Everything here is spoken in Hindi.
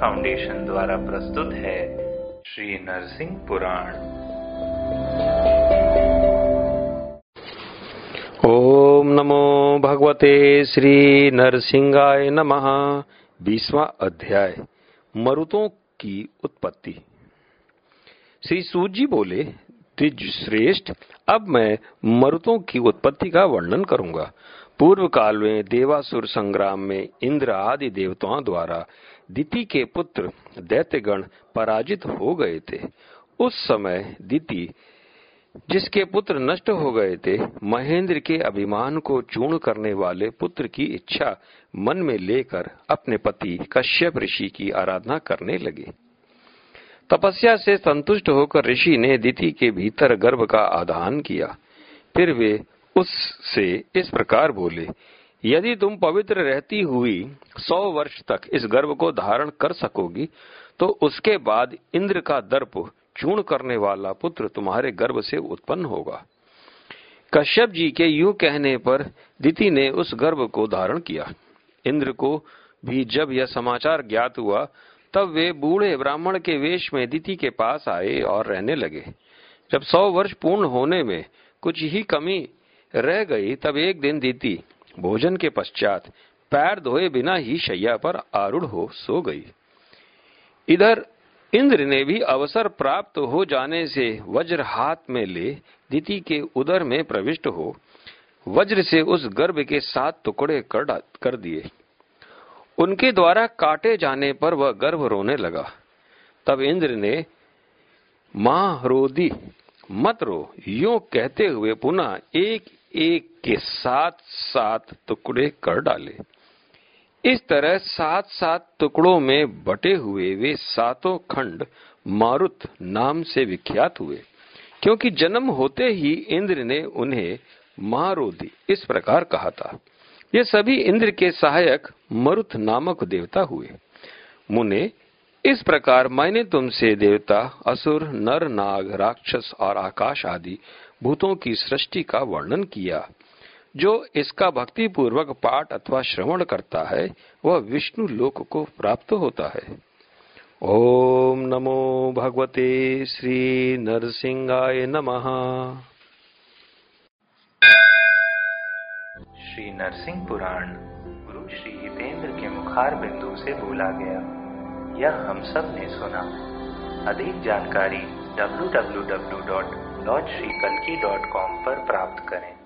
फाउंडेशन द्वारा प्रस्तुत है, श्री नरसिंह पुराण। ओम नमो भगवते श्री नरसिंहाय नमः, बीसवा अध्याय, मरुतों की उत्पत्ति। श्री सूजी बोले द्विज श्रेष्ठ, अब मैं मरुतों की उत्पत्ति का वर्णन करूँगा। पूर्व काल में देवासुर संग्राम में इंद्र आदि देवताओं द्वारा दिति के पुत्र दैत्यगण पराजित हो गए थे। उस समय दिति, जिसके पुत्र नष्ट हो गए थे, महेंद्र के अभिमान को चूर्ण करने वाले पुत्र की इच्छा मन में लेकर अपने पति कश्यप ऋषि की आराधना करने लगे। तपस्या से संतुष्ट होकर ऋषि ने दिति के भीतर गर्भ का आधान किया। फिर वे उससे इस प्रकार बोले, यदि तुम पवित्र रहती हुई सौ वर्ष तक इस गर्भ को धारण कर सकोगी तो उसके बाद इंद्र का दर्प चूर्ण करने वाला पुत्र तुम्हारे गर्भ से उत्पन्न होगा। कश्यप जी के यूँ कहने पर दिति ने उस गर्भ को धारण किया। इंद्र को भी जब यह समाचार ज्ञात हुआ, तब वे बूढ़े ब्राह्मण के वेश में दिति के पास आए और रहने लगे। जब सौ वर्ष पूर्ण होने में कुछ ही कमी रह गई तब एक दिन दीति भोजन के पश्चात पैर धोए बिना ही शैया पर आरूढ़ हो सो गई। इधर इंद्र ने भी अवसर प्राप्त हो जाने से वज्र हाथ में ले दिति के उदर में प्रविष्ट हो वज्र से उस गर्भ के सात टुकड़े कर, कर दिए। उनके द्वारा काटे जाने पर वह गर्भ रोने लगा। तब इंद्र ने माँ रोदी मत रो यो कहते हुए पुनः एक एक के साथ सात टुकड़े कर डाले। इस तरह सात सात टुकड़ों में बटे हुए वे सातों खंड मारुत नाम से विख्यात हुए, क्योंकि जन्म होते ही इंद्र ने उन्हें महारोधी इस प्रकार कहा था। ये सभी इंद्र के सहायक मरुत नामक देवता हुए। मुने इस प्रकार मैंने तुमसे देवता, असुर, नर, नाग, राक्षस और आकाश आदि भूतों की सृष्टि का वर्णन किया। जो इसका भक्ति पूर्वक पाठ अथवा श्रवण करता है, वह विष्णु लोक को प्राप्त होता है। ओम नमो भगवते श्री नरसिंहाय नमः। श्री नरसिंह पुराण, गुरु श्री हितेंद्र के मुखार बिंदु से बोला गया। यह हम सबने सुना। अधिक जानकारी www.lordshrikalki.com पर प्राप्त करें।